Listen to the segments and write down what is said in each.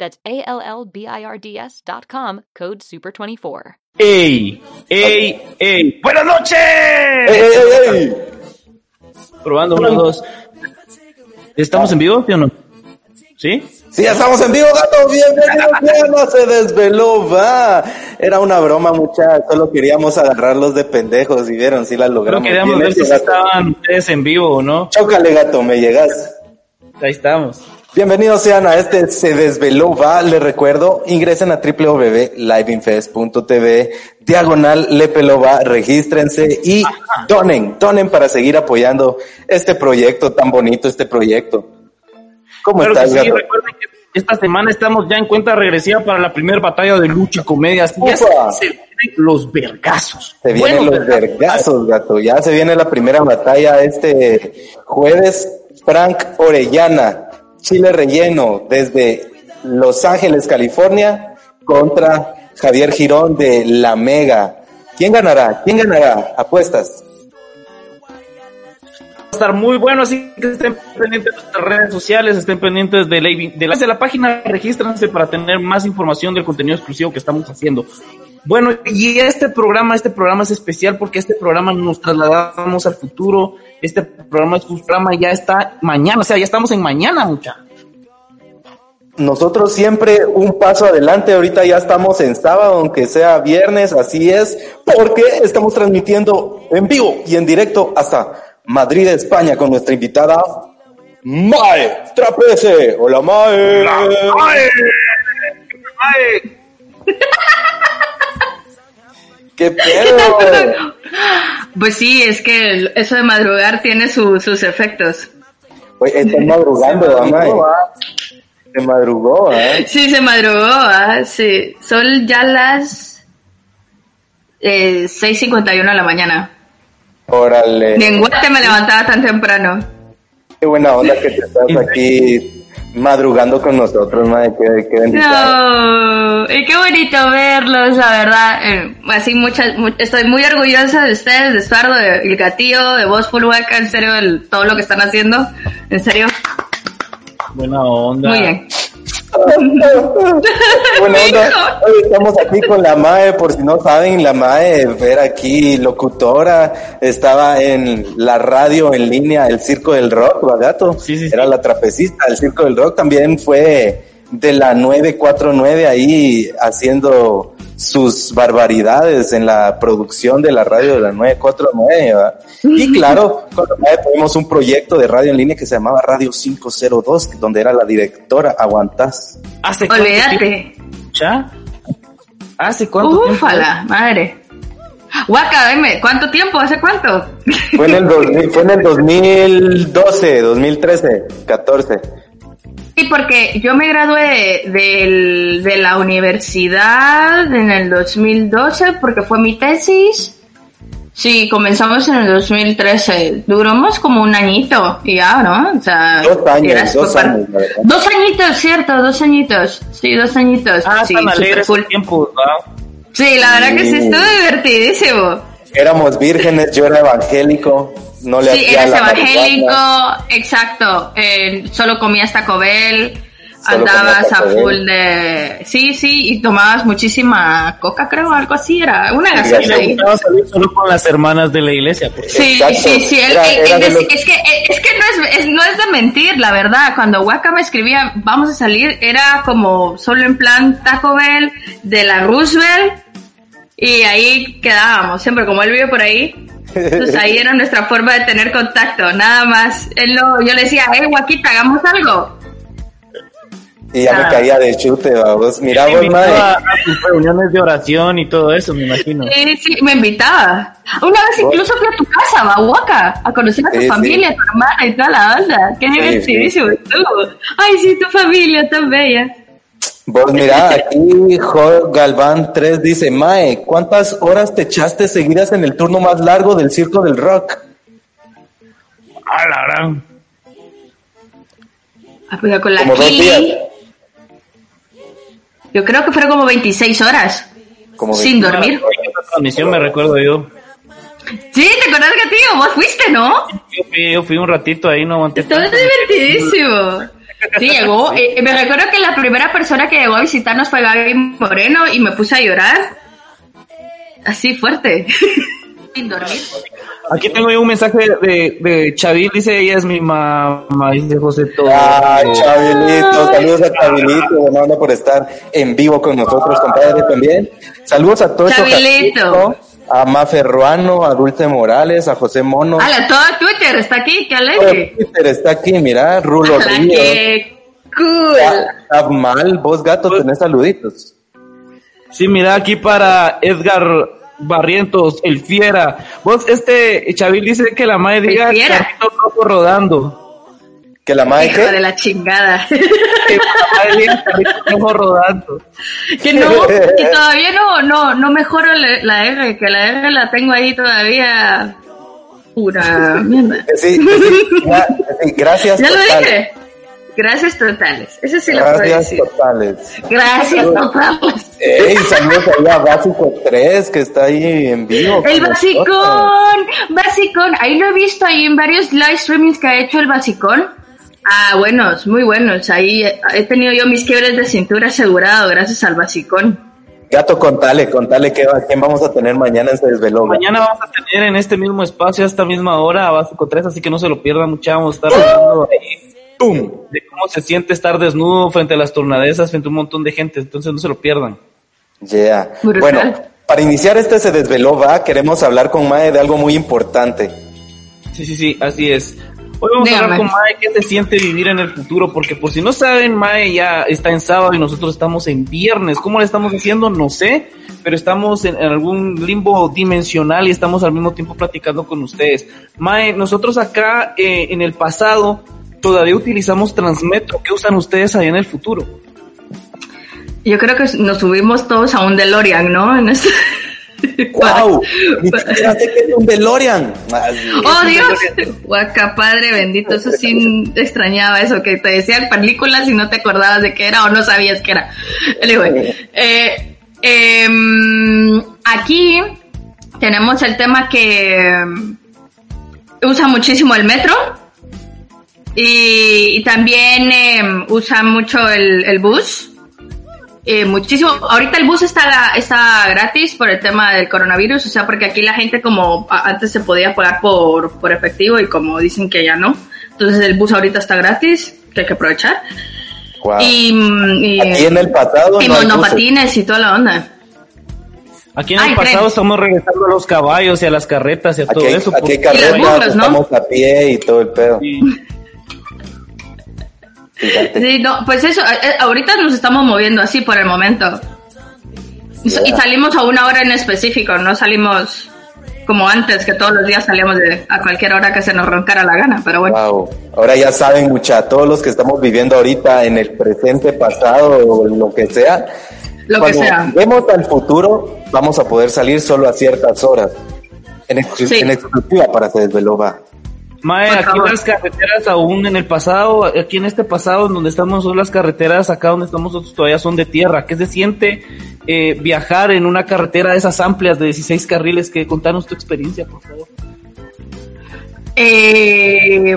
That's A L L B I R D S dot com, code SUPER24. ¡Ey! ¡Ey! ¡Ey! ¡Buenas noches! ¡Ey, ey, ey! Probando, uno, dos. ¿Estamos en vivo, sí o no? ¿Sí? Sí, ya estamos en vivo, gato. Bienvenidos, ya no se desveló, va. Era una broma, muchachos. Solo queríamos agarrarlos de pendejos y vieron, sí la Pero logramos. queríamos Bien ver si estaban ustedes en vivo o no. Chócale, gato, me llegas. Ahí estamos. Bienvenidos sean a este Se Desveló Va. Les recuerdo, ingresen a www.liveinfest.tv, diagonal Lepelo Va, regístrense y donen, donen para seguir apoyando este proyecto tan bonito, este proyecto. ¿Cómo Claro estás, sí, gato? recuerden que esta semana estamos ya en cuenta regresiva para la primera batalla de lucha comedia. Así ya se, vienen los vergazos. Se vienen Buenos los vergazos, gato. Ya se viene la primera batalla este jueves. Frank Orellana, Chile relleno, desde Los Ángeles, California, contra Javier Girón de La Mega. ¿Quién ganará? ¿Quién ganará? Apuestas. Va a estar muy bueno, así que estén pendientes de nuestras redes sociales, estén pendientes de la, de de la página, regístrense para tener más información del contenido exclusivo que estamos haciendo. Bueno, y este programa, este programa es especial porque este programa nos trasladamos al futuro, este programa, este programa ya está mañana, o sea, ya estamos en mañana, mucha. Nosotros siempre un paso adelante, ahorita ya estamos en sábado, aunque sea viernes, así es, porque estamos transmitiendo en vivo y en directo hasta Madrid, España, con nuestra invitada Mae Trapece. Hola Mae. ¿Qué pedo? Pues sí, es que el- eso de madrugar tiene su- sus efectos. Oye, están madrugando, ¿va, Mae. Se madrugó, ¿eh? Sí, se madrugó, ah, sí. Son ya las eh, 6.51 de la mañana. Órale. Ni en Guate me levantaba tan temprano. Qué buena onda que te estás aquí madrugando con nosotros, Mae. Qué, qué bendición. No, y qué bonito verlos, la verdad. Eh, así muchas, mu- estoy muy orgullosa de ustedes, de Estuardo, de El Gatillo, de vos, Full Hueca, en serio, el- todo lo que están haciendo. En serio, Buena onda. muy bien. Buena onda. Hoy estamos aquí con la MAE, por si no saben, la MAE era aquí locutora, estaba en la radio en línea, el Circo del Rock. Sí, sí, sí. Era la trapecista del Circo del Rock, también fue de la 949 ahí haciendo sus barbaridades en la producción de la radio de la 949, ¿va? Y claro, con la tuvimos un proyecto de radio en línea que se llamaba Radio 502, donde era la directora, aguantás. ¿Hace cuánto tiempo, Olvídate. mucha? ¿Hace cuánto tiempo? Ufala, madre. Guaca, dime, ¿cuánto tiempo? ¿Hace cuánto? Fue en el 2000, fue en el 2012, 2013, 14. Sí, porque yo me gradué del- de la universidad en el 2012 porque fue mi tesis. Sí, comenzamos en el 2013. Duramos como un añito y ya, ¿no? O sea, Dos años, dos años, la verdad. Dos añitos, cierto, dos añitos. Sí, dos añitos. Ah, sí, tan cool. el tiempo, ¿verdad? Sí, la verdad que Sí. estuvo divertidísimo. Éramos vírgenes, yo era evangélico, no le Sí, hacía eres la evangélico, marihuana. exacto. eh, solo comías Taco Bell, Solo andabas a Taco Bell. full de... Sí, sí, y tomabas muchísima coca, creo, algo así, era una Sí, Y gaseosa le ahí. gustaba salir solo con las hermanas de la iglesia. Sí, Exacto. sí, sí, el- Era- el- era el- de es, los- es que, es que no, es, es- no es de mentir, la verdad. Cuando Waka me escribía, vamos a salir, era como solo en plan Taco Bell, de la Roosevelt, Y ahí quedábamos, siempre como él vive por ahí. Entonces ahí era nuestra forma de tener contacto, nada más. Él no, yo le decía, eh, Guaquita, hagamos algo. Y ya me Ah. caía de chute, vamos. Mira, Me vos, invitaba mae. a tus reuniones de oración y todo eso, me imagino. Sí, sí, me invitaba. Una vez incluso fui a tu casa, Bahuaca, a conocer a tu Sí, sí. familia, a tu hermana y toda la onda. Qué Sí, divertidísimo estuvo. Ay, sí, tu familia tan bella. Vos mira, aquí Jo Galván 3 dice, Mae, ¿cuántas horas te echaste seguidas en el turno más largo del Circo del Rock? A la gran. Ah, pues, con la Como dos días. Yo creo que fueron como 26 horas. Como sin 20. dormir. Esta transmisión me recuerdo yo. Sí, ¿te acuerdas que tío? Vos fuiste, ¿no? Yo fui, yo fui un ratito ahí, no aguanté. Estuvo divertidísimo. Sí, llegó. eh, me recuerdo que la primera persona que llegó a visitarnos fue Gaby Moreno y me puse a llorar. Así fuerte. Sin dormir. Aquí tengo yo un mensaje de, de Chavil, dice ella es mi mamá, dice José todo. Ay, Chavilito, saludos a Chavilito, por estar en vivo con nosotros, compadre, también. Saludos a todos Chavilito. A Mafe Ruano, a Dulce Morales, a José Mono. Ala, todo Twitter está aquí, qué Todo alegre. Twitter está aquí, mira, Rulo Ala, Ríos. qué cool. Abmal, vos gato, tenés saluditos. Sí, mira aquí para Edgar Barrientos, el fiera. Vos, este Chavil dice que la madre diga carrito rojo rodando. Que la madre Hijo que de la chingada. Que la madre rodando. que no, que todavía no, no, no mejoro la, la R, que la R la tengo ahí todavía pura mierda. Sí, sí, ya, sí, gracias Ya lo totales. dije. Gracias totales. Eso sí lo puedo Gracias decir. totales. Gracias totales. Ey, saludos ahí a Básico 3 que está ahí en vivo. El basicón, basicón, ahí lo he visto ahí en varios live streamings que ha hecho el basicón. Ah, buenos, muy buenos. Ahí he tenido yo mis quiebres de cintura asegurado gracias al basicón. Gato, contale, contale que, a quién vamos a tener mañana en Se Desveló. Mañana vamos a tener en este mismo espacio, a esta misma hora, a Básico 3, así que no se lo pierdan, mucha Vamos a estar hablando ahí ¡Pum! de cómo se siente estar desnudo frente a las tornadesas, frente a un montón de gente. Entonces no se lo pierdan. Yeah. Brutal. Bueno, para iniciar este Se Desveló, va, queremos hablar con Mae de algo muy importante. Sí, sí, sí, así es. Hoy vamos a hablar con Mae qué se siente vivir en el futuro, porque por si no saben, Mae ya está en sábado y nosotros estamos en viernes. ¿Cómo le estamos haciendo? No sé, pero estamos en, en algún limbo dimensional y estamos al mismo tiempo platicando con ustedes. Mae, nosotros acá eh, en el pasado todavía utilizamos Transmetro. ¿Qué usan ustedes ahí en el futuro? Yo creo que nos subimos todos a un DeLorean, ¿no? En este- ¡Wow! Ni para- siquiera sé que es un DeLorean. ¡Oh, Dios! Guaca, padre bendito, eso sí extrañaba eso, que te decían películas y no te acordabas de qué era o no sabías qué era. Anyway, eh, em, aquí tenemos el tema que em, usa muchísimo el metro y, y también em, usa mucho el, el bus. Eh, muchísimo. Ahorita el bus está, está gratis por el tema del coronavirus, o sea, porque aquí la gente como antes se podía pagar por, por efectivo y como dicen que ya no. Entonces el bus ahorita está gratis, que hay que aprovechar. Wow. Y, mm, y, Aquí en el pasado y no monopatines y toda la onda. Aquí en Ay, el pasado tren. estamos regresando a los caballos y a las carretas y a todo hay- eso. aquí a pie y todo el pedo. Sí. Fíjate. Sí, no, pues eso, eh, eh, ahorita nos estamos moviendo así por el momento. Y, salimos a una hora en específico, no salimos como antes, que todos los días salíamos de, a cualquier hora que se nos roncara la gana, pero bueno. Wow. Ahora ya saben, mucha, todos los que estamos viviendo ahorita en el presente, pasado o lo que sea. Lo que cuando sea. Vemos al futuro, vamos a poder salir solo a ciertas horas. En, exclu- Sí. en exclusiva para Se Desveló, va. Mae, aquí las carreteras aún en el pasado, aquí en este pasado en donde estamos son las carreteras, acá donde estamos nosotros todavía son de tierra. ¿Qué se siente eh, viajar en una carretera de esas amplias de 16 carriles? Que contanos tu experiencia, por favor. Eh,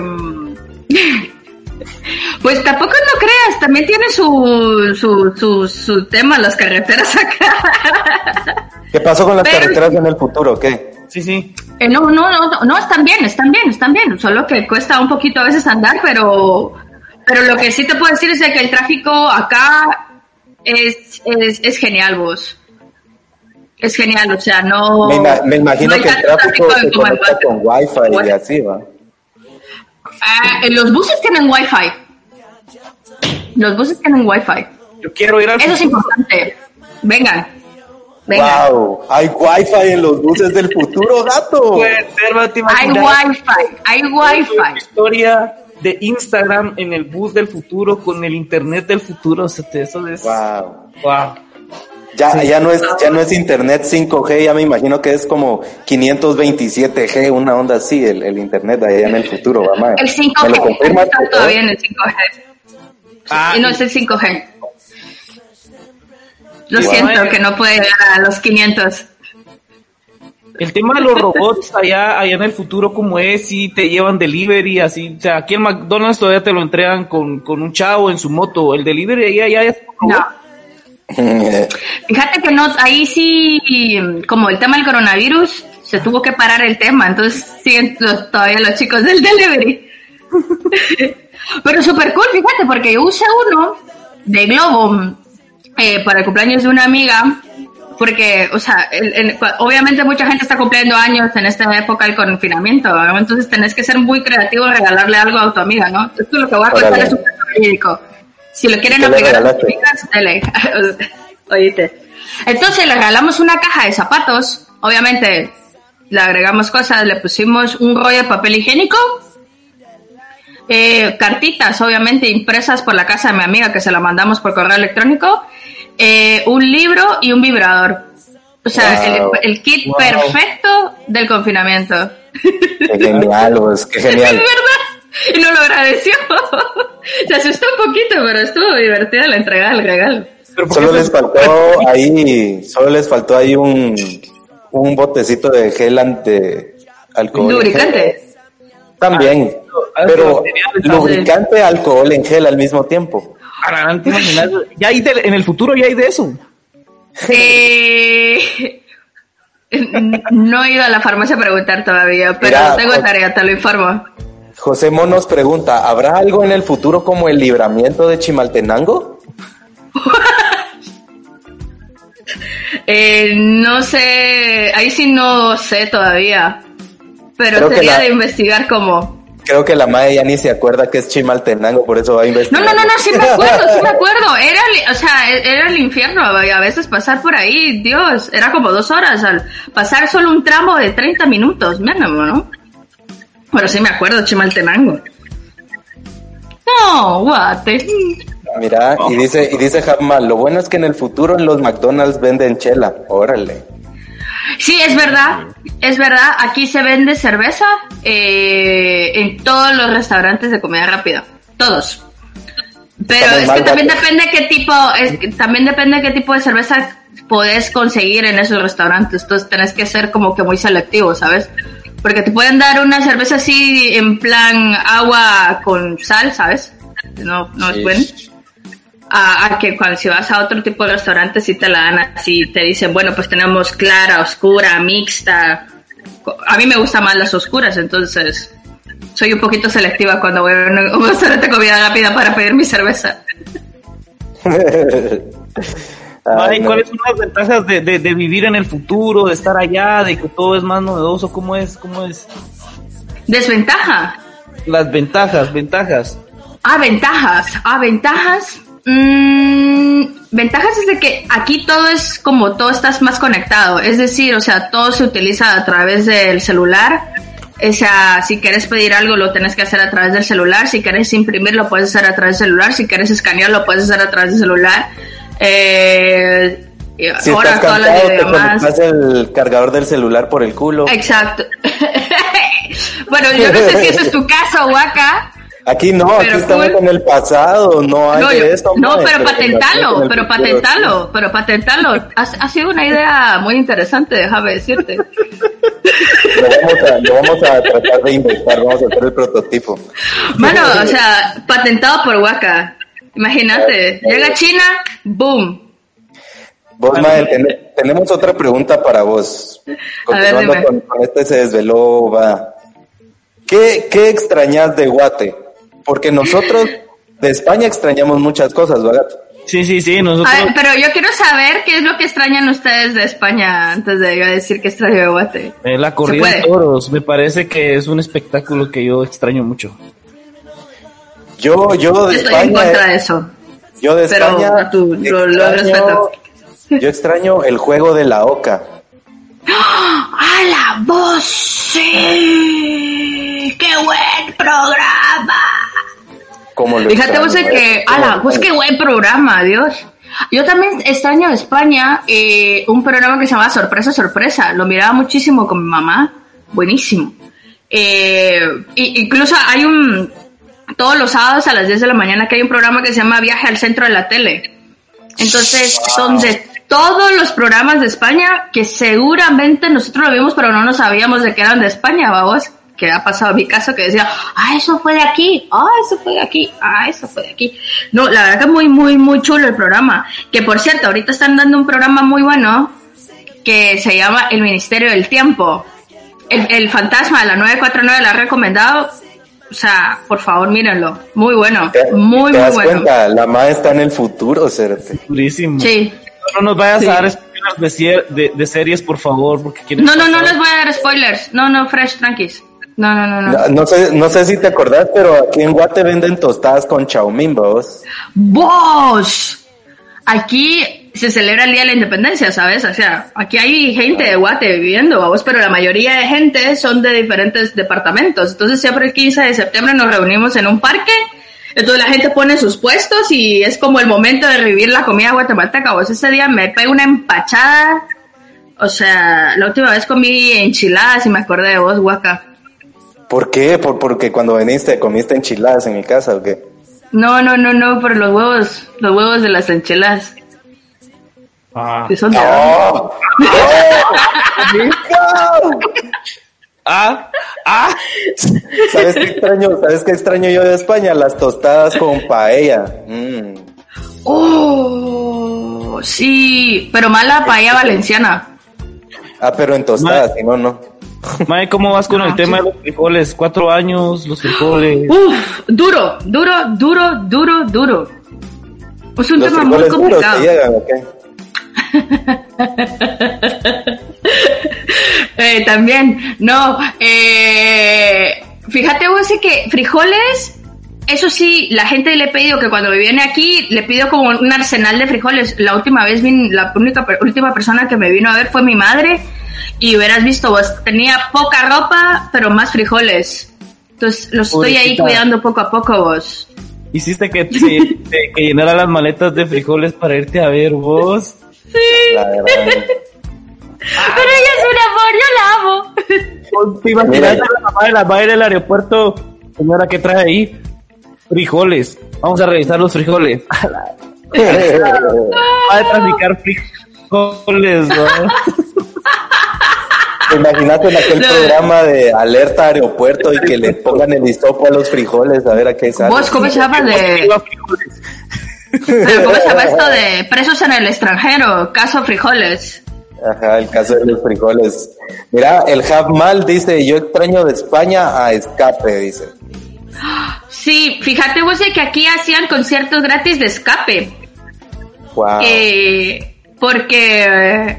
pues tampoco no creas, también tiene su, su, su, su tema las carreteras acá. ¿Qué pasó con las Pero- carreteras en el futuro? ¿Qué? Sí, sí. Eh, no, no, no, no, están bien, están bien, están bien, solo que cuesta un poquito a veces andar, pero, pero lo que sí te puedo decir es de que el tráfico acá es, es, es genial, vos. Es genial, o sea, no. Me, ima- me imagino no hay que el tráfico tráfico se conecta con Wi-Fi y así, ¿va? Ah, los buses tienen wifi. Los buses tienen wifi. Yo quiero ir al Eso es importante. Vengan. ¡Wow! Hay Wi-Fi en los buses del futuro, gato. Puede ser, va, te Hay wifi, hay wifi. historia de Instagram en el bus del futuro con el internet del futuro. O sea, eso es. ¡Wow! Wow. Ya, ya, no es, ya no es internet 5G, ya me imagino que es como 527G, una onda así, el, el internet allá en el futuro, mamá. El ¿Me lo 5G. confirmas, Está por favor? todavía en el 5G. Ah, Y no es el 5G. Lo siento que no puede llegar a los 500. El tema de los robots allá, allá en el futuro, como es, si te llevan delivery, así, o sea, aquí en McDonald's todavía te lo entregan con, con un chavo en su moto, el delivery allá ya es un robot. No. Fíjate que no, ahí sí, como el tema del coronavirus, se tuvo que parar el tema, entonces siguen los- todavía los chicos del delivery. Pero súper cool, fíjate, porque yo usé uno de Globo eh, para el cumpleaños de una amiga, porque, o sea, el- el- obviamente mucha gente está cumpliendo años en esta época del confinamiento, ¿no? entonces tenés que ser muy creativo y regalarle algo a tu amiga, ¿no? Esto lo que voy a contar es un caso verídico. Si lo quieren ¿Qué le aplicar a sus regalaste? amigas, dele. Oíste. Entonces le regalamos una caja de zapatos, obviamente le agregamos cosas, le pusimos un rollo de papel higiénico, eh, cartitas, obviamente impresas por la casa de mi amiga que se la mandamos por correo electrónico, eh, un libro y un vibrador. O sea, Wow. el, el kit Wow. perfecto del confinamiento. Qué genial, pues, qué Es genial. verdad. Y no lo agradeció. Se asustó un poquito, pero estuvo divertida la entrega del regalo. Pero ¿por Solo les faltó ahí, solo les faltó ahí un, un botecito de gel ante alcohol. Lubricante. También, Ah, pero lubricante, alcohol en gel al mismo tiempo. Ya hay de- en el futuro ya hay de eso. Eh, no he ido a la farmacia a preguntar todavía, pero Mira, tengo tarea, te lo informo. José Monos pregunta, ¿habrá algo en el futuro como el libramiento de Chimaltenango? Eh, no sé, ahí sí no sé todavía, pero Creo sería la- de investigar cómo. Creo que la madre ya ni se acuerda que es Chimaltenango, por eso va a No, investigar. no, no, no, sí me acuerdo, sí me acuerdo. Era, el- o sea, era el infierno. A veces pasar por ahí, Dios, era como dos horas al pasar solo un tramo de 30 minutos, mínimo, ¿no? Pero sí me acuerdo, Chimaltenango. No, guate. Mira, y dice, y dice Jamal, lo bueno es que en el futuro en los McDonald's venden chela. Órale. Sí, es verdad, es verdad. Aquí se vende cerveza eh, en todos los restaurantes de comida rápida, todos. Pero es que también depende qué tipo, es también depende qué tipo de cerveza podés conseguir en esos restaurantes. Entonces tenés que ser como que muy selectivo, ¿sabes? Porque te pueden dar una cerveza así en plan agua con sal, ¿sabes? No, no es bueno a, a que cuando si vas a otro tipo de restaurante si te la dan así, te dicen, bueno, pues tenemos clara, oscura, mixta. A mí me gustan más las oscuras, entonces soy un poquito selectiva cuando voy a un restaurante de comida rápida para pedir mi cerveza. Ay, no. ¿Cuáles son las ventajas de, de, de vivir en el futuro, de estar allá, de que todo es más novedoso? ¿Cómo es? ¿Cómo es? Desventaja. Las ventajas, ventajas. Ah, ventajas. Ah, ventajas. Mm, ventajas es de que aquí todo es como todo estás más conectado. Es decir, o sea, todo se utiliza a través del celular. O sea, si quieres pedir algo lo tienes que hacer a través del celular. Si quieres imprimir lo puedes hacer a través del celular. Si quieres escanear lo puedes hacer a través del celular. Eh, Si ahora estás todas las te conectas el cargador del celular por el culo. Exacto. bueno, yo no sé si ese es tu caso, Waka. Aquí no, aquí estamos cool. en el pasado, no hay No, de yo- esto. no, mae, pero en patentalo, pero patentalo, pero patentalo. Ha, ha sido una idea muy interesante, déjame decirte. Lo vamos, a, lo vamos a tratar de inventar, vamos a hacer el prototipo. Bueno, o sea, patentado por Waka. Imagínate, llega a China, boom. Vos, Mae, ten- tenemos otra pregunta para vos. Continuando con, con este se desveló, va. ¿Qué, ¿Qué extrañas de Guate? Porque nosotros de España extrañamos muchas cosas, ¿verdad? Sí, sí, sí, nosotros... A ver, pero yo quiero saber qué es lo que extrañan ustedes de España antes de yo decir que extraño de Guate. Eh, la corrida de toros, me parece que es un espectáculo que yo extraño mucho. Yo, yo de Estoy en España, contra de eso. yo de pero España, tú lo- lo extraño- yo extraño el juego de la oca. ¡A la voz! ¡Sí! ¡Qué buen programa! Como lo Fíjate vos que, ala, pues qué buen programa, Dios. Yo también extraño de España eh, un programa que se llamaba Sorpresa, Sorpresa. Lo miraba muchísimo con mi mamá. Buenísimo. Eh, incluso hay un, todos los sábados a las 10 de la mañana que hay un programa que se llama Viaje al Centro de la Tele. Entonces, son de todos los programas de España que seguramente nosotros lo vimos, pero no nos sabíamos de que eran de España, vamos. Que ha pasado en mi caso que decía, ah, eso fue de aquí, ah, eso fue de aquí, ah, eso fue de aquí. No, la verdad que muy, muy, muy chulo el programa. Que por cierto, ahorita están dando un programa muy bueno que se llama El Ministerio del Tiempo. El, el fantasma de la 949 la ha recomendado. O sea, por favor, mírenlo. Muy bueno. ¿Te, Muy, te muy das bueno. cuenta? La ma está en el futuro, Certe. Durísimo. Sí. No nos vayas Sí. a dar spoilers de, cier- de, de series, por favor, porque quieren No, no, no les voy a dar spoilers. No, no, fresh, tranquis. No, no, no, no. No, sé, no sé si te acordás, pero aquí en Guate venden tostadas con chaumín, vos. ¡Vos! Aquí se celebra el Día de la Independencia, ¿sabes? O sea, aquí hay gente de Guate viviendo, vamos, pero la mayoría de gente son de diferentes departamentos. Entonces siempre el 15 de septiembre nos reunimos en un parque. Entonces la gente pone sus puestos y es como el momento de revivir la comida guatemalteca. Vos ese día me pego una empachada. O sea, la última vez comí enchiladas y me acordé de vos, Huaca. ¿Por qué? ¿Por, porque cuando viniste comiste enchiladas en mi casa o qué? No, no, no, no, por los huevos, los huevos de las enchiladas. Ah. Que son de ¡Oh! Ah, ah. ¿Sabes qué extraño? ¿Sabes qué extraño yo de España? Las tostadas con paella. Mm. Oh, sí, pero mala paella valenciana. Ah, pero en tostadas, si no, no. Mae, ¿cómo vas con No, el tema sí. de los frijoles? Cuatro años, los frijoles. Uf, duro, duro, duro, duro, duro. Es un Los tema muy complicado. llegan, ¿o qué? Eh, también, no, eh, fíjate vos que frijoles, eso sí, la gente le he pedido que cuando me viene aquí, le pido como un arsenal de frijoles. La última vez, vin- la única última persona que me vino a ver fue mi madre y hubieras visto vos, tenía poca ropa, pero más frijoles. Entonces los estoy ahí Pobrecita. cuidando poco a poco vos. Hiciste que, sí, que, que llenara las maletas de frijoles para irte a ver vos. La verdad. Pero ella es un amor, yo la amo. ¿Te imaginas a la mamá de la madre del aeropuerto? Señora, ¿qué trae ahí? Frijoles. Vamos a revisar los frijoles. Va a traficar frijoles, ¿no? Imagínate en aquel No. programa de alerta aeropuerto y que le pongan el hisopo a los frijoles a ver a qué sale. ¿Vos cómo se llama de, cómo se llama esto de presos en el extranjero? Caso frijoles. Ajá, el caso de los frijoles. Mira, el Mal dice, yo extraño de España a Escape, dice. Sí, fíjate vos de que aquí hacían conciertos gratis de escape. Wow. Eh, porque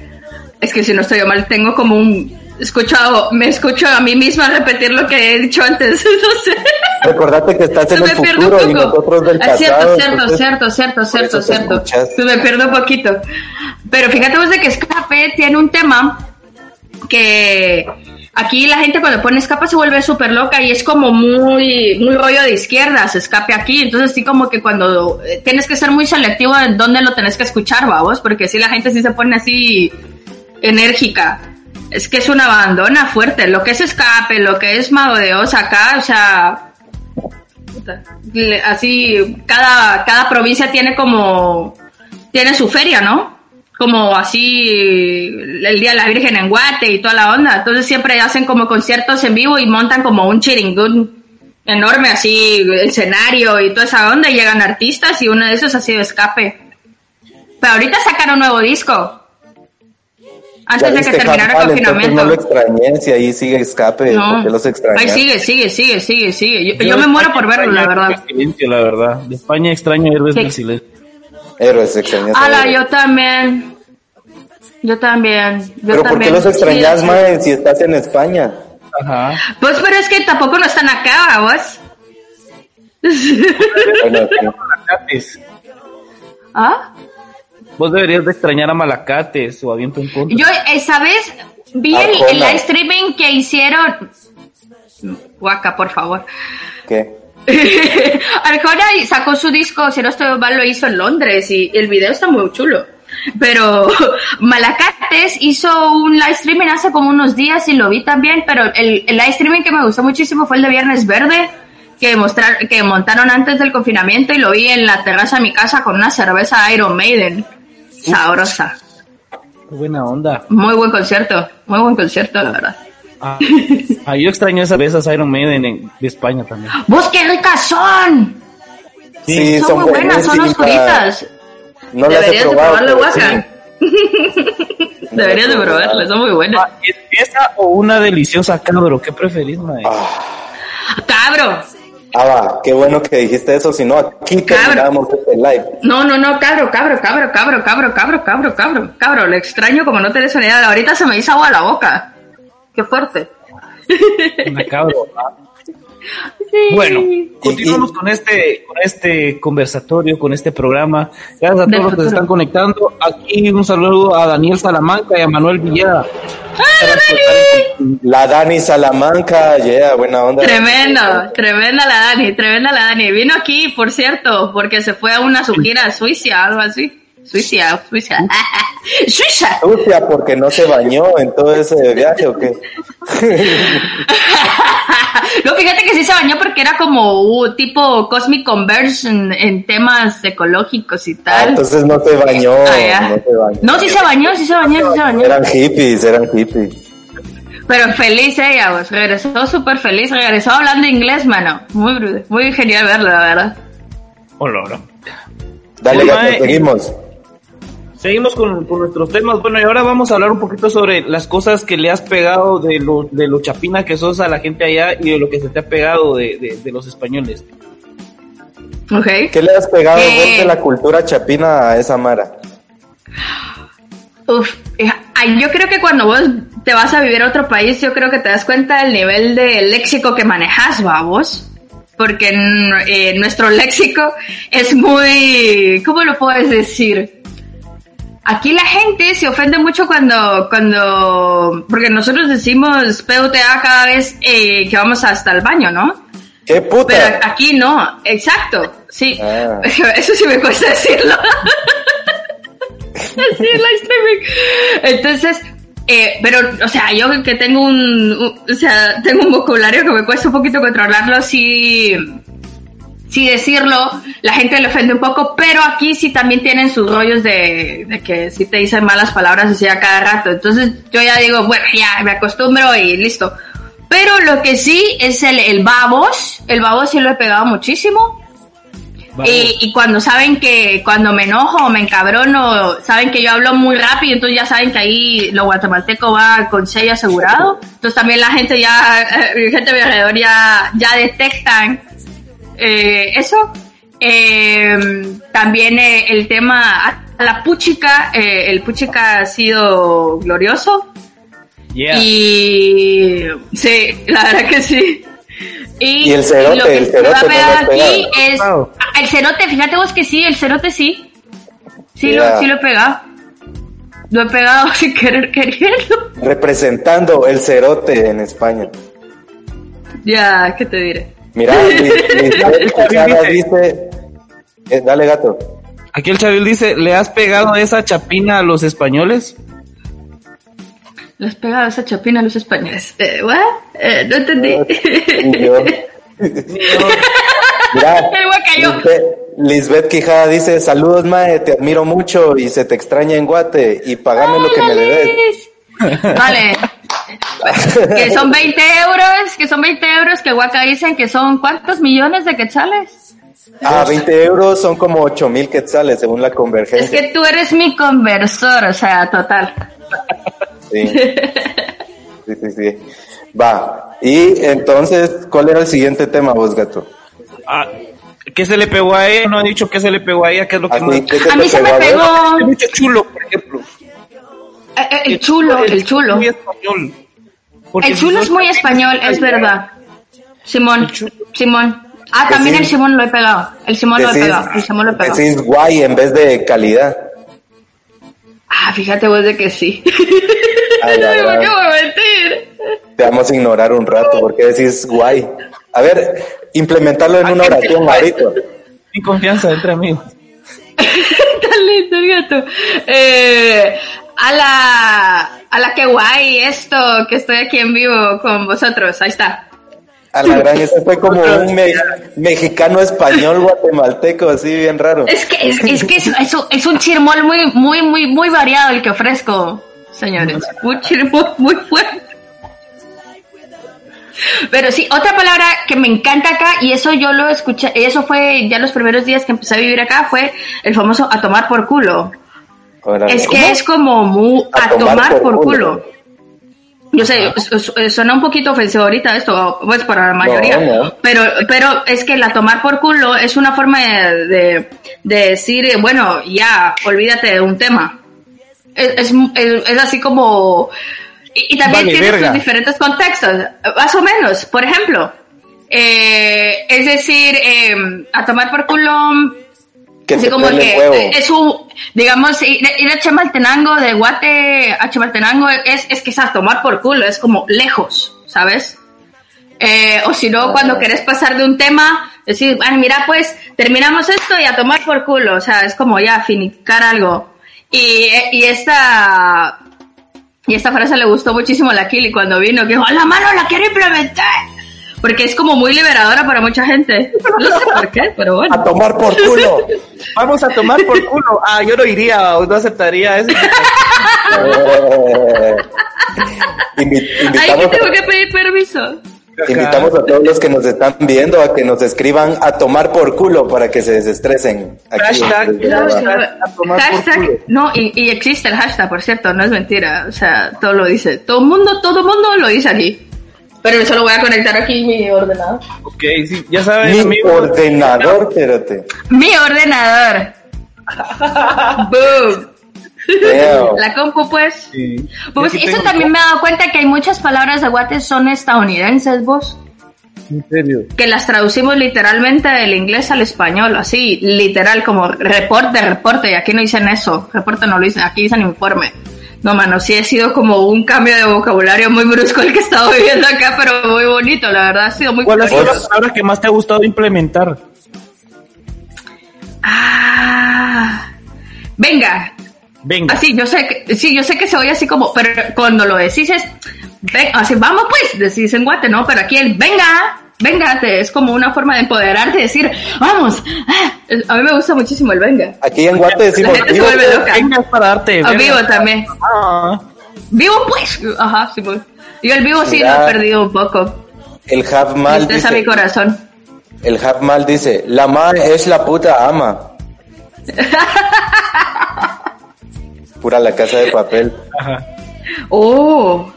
es que si no estoy mal, tengo como un escuchado, me escucho a mí misma repetir lo que he dicho antes, no sé. Recordate que estás en el futuro y nosotros del Ah, pasado. cierto, cierto, cierto, cierto, cierto, cierto. me pierde un poquito. Pero fíjate vos de que Escape tiene un tema que aquí la gente cuando pone Escape se vuelve súper loca y es como muy, muy rollo de izquierdas, Escape aquí. Entonces sí como que cuando eh, tienes que ser muy selectivo en dónde lo tenés que escuchar, vamos, porque si la gente sí se pone así enérgica. Es que es una abandona fuerte. Lo que es escape, lo que es Mago de Oz acá, o sea, así cada, cada provincia tiene como tiene su feria, ¿no? Como así el Día de la Virgen en Guate y toda la onda. Entonces siempre hacen como conciertos en vivo y montan como un chiringún enorme así, escenario y toda esa onda y llegan artistas y uno de esos ha sido escape. Pero ahorita sacaron un nuevo disco. Antes de que viste, terminara el confinamiento. No lo extrañé, si ahí sigue Escape, No. ¿por qué los extrañas? Ahí sigue, sigue, sigue, sigue, sigue. Yo, yo me muero por verlo, la verdad. Silencio, la verdad. De España extraño Héroes del Silencio. Héroes, extrañas a Ala, yo también. Yo también. Yo Pero ¿por qué también. los extrañas, Sí, mae, si estás en España? Ajá. Pues, pero es que tampoco no están acá, vos. Bueno. Malacates. ¿Ah? Vos deberías de extrañar a Malacates o Aviento en contra. Yo esa vez vi el, el live streaming que hicieron. Guaca, por favor. ¿Qué? Arjona sacó su disco, si no estoy mal, lo hizo en Londres y el video está muy chulo. Pero Malacates hizo un live streaming hace como unos días y lo vi también, pero el, el live streaming que me gustó muchísimo fue el de Viernes Verde, que, mostrar, que montaron antes del confinamiento y lo vi en la terraza de mi casa con una cerveza Iron Maiden. Sabrosa. Qué buena onda. Muy buen concierto, muy buen concierto, la verdad. Ah, ah, yo extraño esas veces Iron Maiden en- de España también. ¡Vos qué ricas son! Sí, son, muy buenas, son oscuritas. No Deberías de pero Guaca. sí. Deberías de probarlas, son muy buenas. Ah, ¿es ¿Esa o una deliciosa cabro? ¿Qué preferís, mae? Cabro. Ah, va, qué bueno que dijiste eso, si no aquí Cabro. terminamos este live. No, no, no, cabro, cabro, cabro, cabro, cabro, cabro, cabro, cabro, cabro. Le extraño como no tenés una idea. Ahorita se me hizo agua a la boca. Qué fuerte. Ah. Bueno, continuamos con este, con este conversatorio, con este programa. Gracias a todos los que se están conectando. Aquí un saludo a Daniel Salamanca y a Manuel Villada. La Dani Salamanca, yeah, buena onda. Tremendo, tremenda la Dani, tremenda la Dani. Vino aquí, por cierto, porque se fue a una su gira a Suiza, algo así. Suiza, Suiza. Suiza. Sucia porque no se bañó en todo ese viaje o qué. No, fíjate que sí se bañó porque era como uh, tipo Cosmic Conversion en temas ecológicos y Ah, tal. entonces no se bañó, Ah, no se bañó. No, sí se bañó, sí se bañó, sí se bañó. Eran hippies, eran hippies. Pero feliz ella, pues, regresó súper feliz, regresó hablando inglés, mano. Muy, muy genial verlo, la verdad. Hola, hola. Dale, gato, eh, seguimos. Seguimos con, con nuestros temas. Bueno, y ahora vamos a hablar un poquito sobre las cosas que le has pegado de lo, de lo chapina que sos a la gente allá y de lo que se te ha pegado de, de, de los españoles. Ok. ¿Qué le has pegado Eh. de la cultura chapina a esa Mara? Uf, eh, yo creo que cuando vos te vas a vivir a otro país, yo creo que te das cuenta del nivel de léxico que manejas, va vos. Porque en- eh, nuestro léxico es muy, ¿cómo lo puedes decir? Aquí la gente se ofende mucho cuando, cuando, porque nosotros decimos PUTA cada vez eh, que vamos hasta el baño, ¿no? ¿Qué puta? Pero aquí no, exacto, sí. Ah. Eso sí me cuesta decirlo. Entonces, eh, pero, o sea, yo que tengo un, un- o sea, tengo un vocabulario que me cuesta un poquito controlarlo, sí, sí decirlo, la gente le ofende un poco, pero aquí sí también tienen sus rollos de, de que sí te dicen malas palabras así a cada rato. Entonces yo ya digo, bueno, ya me acostumbro y listo. Pero lo que sí es el, el babos, el babos sí lo he pegado muchísimo. Y, y cuando saben que cuando me enojo o me encabrono, saben que yo hablo muy rápido, entonces ya saben que ahí lo guatemalteco va con sello asegurado. Entonces también la gente ya, eh, gente de mi alrededor ya, ya detectan eh, eso. Eh, también eh, el tema a la puchica, eh, el puchica ha sido glorioso. Yeah. Y sí, la verdad que sí. Y, Y el cerote, lo que el se va a cerote no aquí es. Ah, el cerote, fíjate vos que sí, el cerote sí. Sí, Yeah. lo, sí lo he pegado. Lo he pegado sin querer queriendo. Representando el cerote en España. Ya, ¿qué te diré? Mira, Lisbeth Quijada dice... eh, dale, gato. Aquí el Chavil dice, ¿le has pegado esa chapina a los españoles? Le has pegado esa chapina a los españoles. Eh, ¿what? Eh, no entendí. Yo- Mira, El guacayo. Lisbeth, Lisbeth Quijada dice, saludos Mae, te admiro mucho y se te extraña en Guate y pagame lo que me debes. Vale. que son 20 euros, que son 20 euros, que Waka dicen que son ¿cuántos millones de quetzales? Ah, 20 euros son como 8 mil quetzales según la Es convergencia. que tú eres mi conversor, o sea, total. Sí. sí, sí, sí. Va. Y entonces, ¿cuál era el siguiente tema vos, gato? Ah, ¿Qué se le pegó a ella? No ha dicho qué se le pegó a ella, qué es lo que Así, más... ¿qué se A mí se me a pegó mucho chulo, por ejemplo. eh, eh, el chulo, el chulo. Muy español. Porque El chulo es muy español, es verdad. Simón. Simón. Ah, también el Simón lo he pegado. El Simón lo he pegado. El Simón lo he pegado. decís guay en vez de calidad. Ah, fíjate vos de que sí. Ay, la ¿Por qué gran. voy a mentir? Te vamos a ignorar un rato porque decís guay. A ver, implementarlo en una oración ahorita. Sin confianza entre amigos. Tan lindo el gato. Eh, a la, a la que guay esto, que estoy aquí en vivo con vosotros. Ahí está. A la gran, eso fue como un me- mexicano español guatemalteco, así bien raro. Es que es, es que es, es un- es un chirmol muy, muy, muy, muy variado el que ofrezco, señores. Un chirmol muy fuerte. Pero sí, otra palabra que me encanta acá, y eso yo lo escuché, eso fue ya los primeros días que empecé a vivir acá, fue el famoso a tomar por culo. Es que es como muy, a, tomar, por, culo. Yo sé, su- su- suena un poquito ofensivo ahorita esto, pues para la mayoría, no. pero pero es que el a tomar por culo es una forma de, de, de decir, eh, bueno, ya, olvídate de un tema. Es, es, es- es así como... Y, y también Vale, tiene verga. sus diferentes contextos, más o menos. Por ejemplo, eh, es decir, eh, a tomar por culo que Así te como que huevo. es un, digamos, ir, a Chamaltenango de Guate a Chamaltenango es, es a tomar por culo, es como lejos, ¿sabes? Eh, o si no, cuando querés pasar de un tema, decir, bueno, mira, pues terminamos esto y a tomar por culo, o sea, es como ya finicar algo. Y, y esta, y esta frase le gustó muchísimo a la Kili cuando vino, que dijo, la mano la quiero implementar. Porque es como muy liberadora para mucha gente. No sé por qué, pero bueno. A tomar por culo. Vamos a tomar por culo. Ah, yo no iría o no aceptaría eso. Eh, invi- Ay, invitamos, que tengo que pedir permiso. invitamos a todos los que nos están viendo a que nos escriban a tomar por culo para que se desestresen. Aquí Hashtag, hashtag. Hashtag, no, y, y existe el hashtag, por cierto, no es mentira. O sea, todo lo dice. Todo el mundo, todo el mundo lo dice aquí. Pero eso lo voy a conectar aquí en mi ordenador. Ok, sí, ya saben, Mi ordenador, espérate. Mi ordenador. Boom. La compu, pues. Sí. Pues eso también me he dado cuenta que hay muchas palabras de guates son estadounidenses, vos. En serio. Que las traducimos literalmente del inglés al español, así, literal, como reporte, reporte, y aquí no dicen eso, reporte no lo dicen, aquí dicen informe. No, mano, sí ha sido como un cambio de vocabulario muy brusco el que he estado viviendo acá, pero muy bonito, la verdad, ha sido muy ¿Cuál ha sido la palabra que más te ha gustado implementar? Ah, venga, Venga. así, yo sé que, sí, yo sé que se oye así como, pero cuando lo decís es, ven, así, vamos pues, decís en guate, ¿no? Pero aquí el venga, venga, te- es como una forma de empoderarte, decir, vamos, ah, a mí me gusta muchísimo el venga. Aquí en Guate decimos La gente se vivo, vuelve loca. Venga es para darte. A verga. vivo también. Ah, Vivo pues. Ajá, sí pues. Yo el vivo sí Mira. lo he perdido un poco. el half mal Tristeza a mi dice, corazón. el half mal dice, la ma es la puta ama. Pura la casa de papel. ajá. Oh.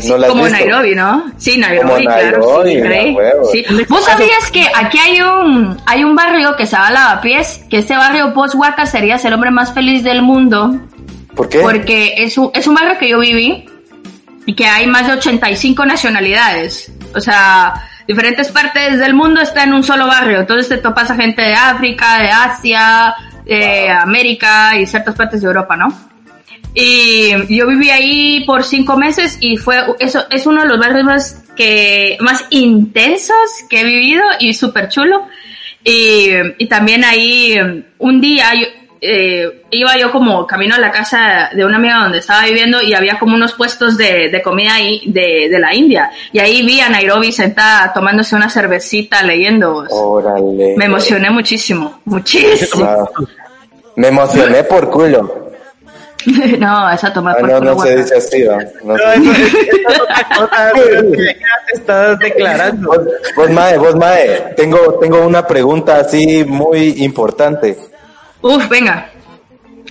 Sí, ¿No como visto? Nairobi, ¿no? Sí, Nairobi, Como claro. Nairobi, sí. Sí. ¿Vos sabías que aquí hay un hay un barrio que se llama Lavapiés? Que este barrio post Huaca serías el hombre más feliz del mundo. ¿Por qué? Porque es un, es un barrio que yo viví y que hay más de 85 nacionalidades. O sea, diferentes partes del mundo están en un solo barrio. Entonces te topas a gente de África, de Asia, de América y ciertas partes de Europa, ¿no? Y yo viví ahí por cinco meses y fue eso es uno de los barrios más que más intensos que he vivido y súper chulo. Y, y también ahí un día yo, eh, iba yo como camino a la casa de una amiga donde estaba viviendo y había como unos puestos de, de comida ahí de, de la India. Y ahí vi a Nairobi sentada tomándose una cervecita leyendo. Órale. Me emocioné muchísimo, muchísimo. Me emocioné por culo. no, esa tomar Ah, por no, culo, no se dice así. No No, sé. eso, eso es otra cosa, pero tú ya te estás declarando. Vos, vos, Mae, vos, Mae, tengo, tengo una pregunta así muy importante. Uf, venga.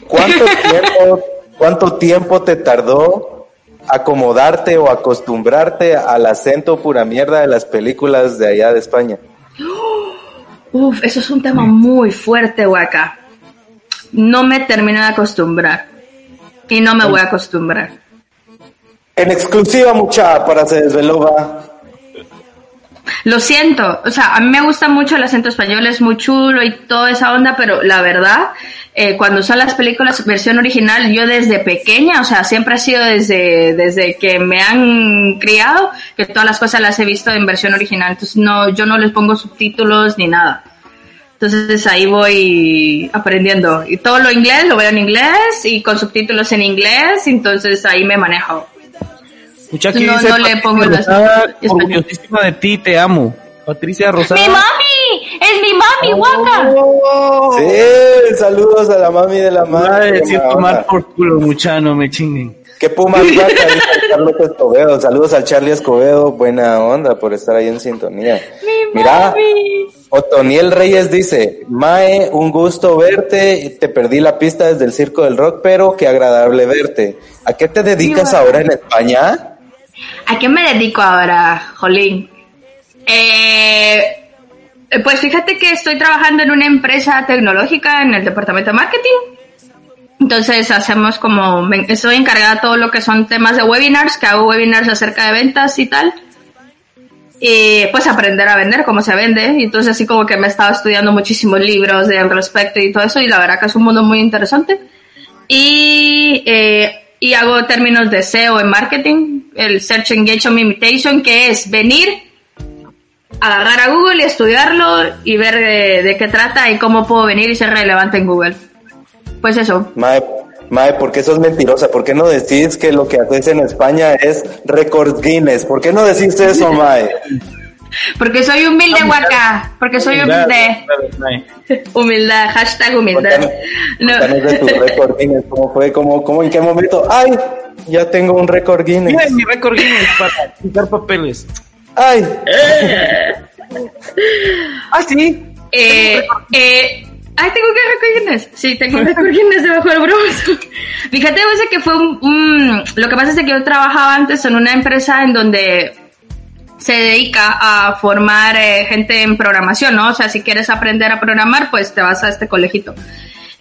¿Cuánto tiempo, ¿Cuánto tiempo te tardó acomodarte o acostumbrarte al acento pura mierda de las películas de allá de España? Uf, eso es un tema muy fuerte, Waka. No me termino de acostumbrar. Y no me voy a acostumbrar. En exclusiva, mucha, para se desveló, Lo siento, o sea, a mí me gusta mucho el acento español, es muy chulo y toda esa onda, pero la verdad, eh, cuando son las películas versión original, yo desde pequeña, o sea, siempre ha sido desde, desde que me han criado, que todas las cosas las he visto en versión original, entonces no, yo no les pongo subtítulos ni nada. Entonces ahí voy aprendiendo. Y todo lo inglés lo veo en inglés y con subtítulos en inglés, entonces ahí me manejo. Escucha que No, dice no le pongo las- Rosada, español. orgullosísima de ti, te amo. Patricia Rosada. ¡Mi mami! ¡Es mi mami, Waka! Oh. Sí, saludos a la mami de la Va a madre. decir tomar por culo, mucha, no me chinguen. ¿Qué Pumas vaca? Carlos Escobedo. Saludos al Charlie Escobedo. Buena onda por estar ahí en sintonía. Mira, Otoniel Reyes dice, Mae, un gusto verte. Te perdí la pista desde el Circo del Rock, pero qué agradable verte. ¿A qué te dedicas ahora en España? ¿A qué me dedico ahora, Jolín? Eh, pues fíjate que estoy trabajando en una empresa tecnológica en el departamento de marketing. Entonces hacemos como, estoy encargada de todo lo que son temas de webinars, que hago webinars acerca de ventas y tal. Y pues aprender a vender, cómo se vende. Y entonces así como que me he estado estudiando muchísimos libros de al respecto y todo eso. Y la verdad que es un mundo muy interesante. Y, eh, y hago términos de SEO en marketing, el Search Engagement Imitation, que es venir, agarrar a Google y estudiarlo y ver de qué trata y cómo puedo venir y ser relevante en Google. Pues eso. Mae, Mae, ¿por qué sos mentirosa? ¿Por qué no decís que lo que haces en España es récord Guinness? ¿Por qué no decís eso, Mae? Porque soy humilde, Waka. Porque soy humilde. Humildad. Hashtag humildad. Contanos, No. contanos de tu récord Guinness. ¿Cómo fue? ¿Cómo, cómo, ¿En qué momento? ¡Ay! Ya tengo un récord Guinness. Mira mi récord Guinness para quitar papeles. ¡Ay! Ah, sí. Eh, eh, ay, tengo que Guinness. Sí, tengo récord Guinness debajo del brazo. Fíjate, sea, que fue un, un- Lo que pasa es que yo trabajaba antes en una empresa en donde se dedica a formar eh, gente en programación, ¿no? O sea, si quieres aprender a programar, pues te vas a este colegito.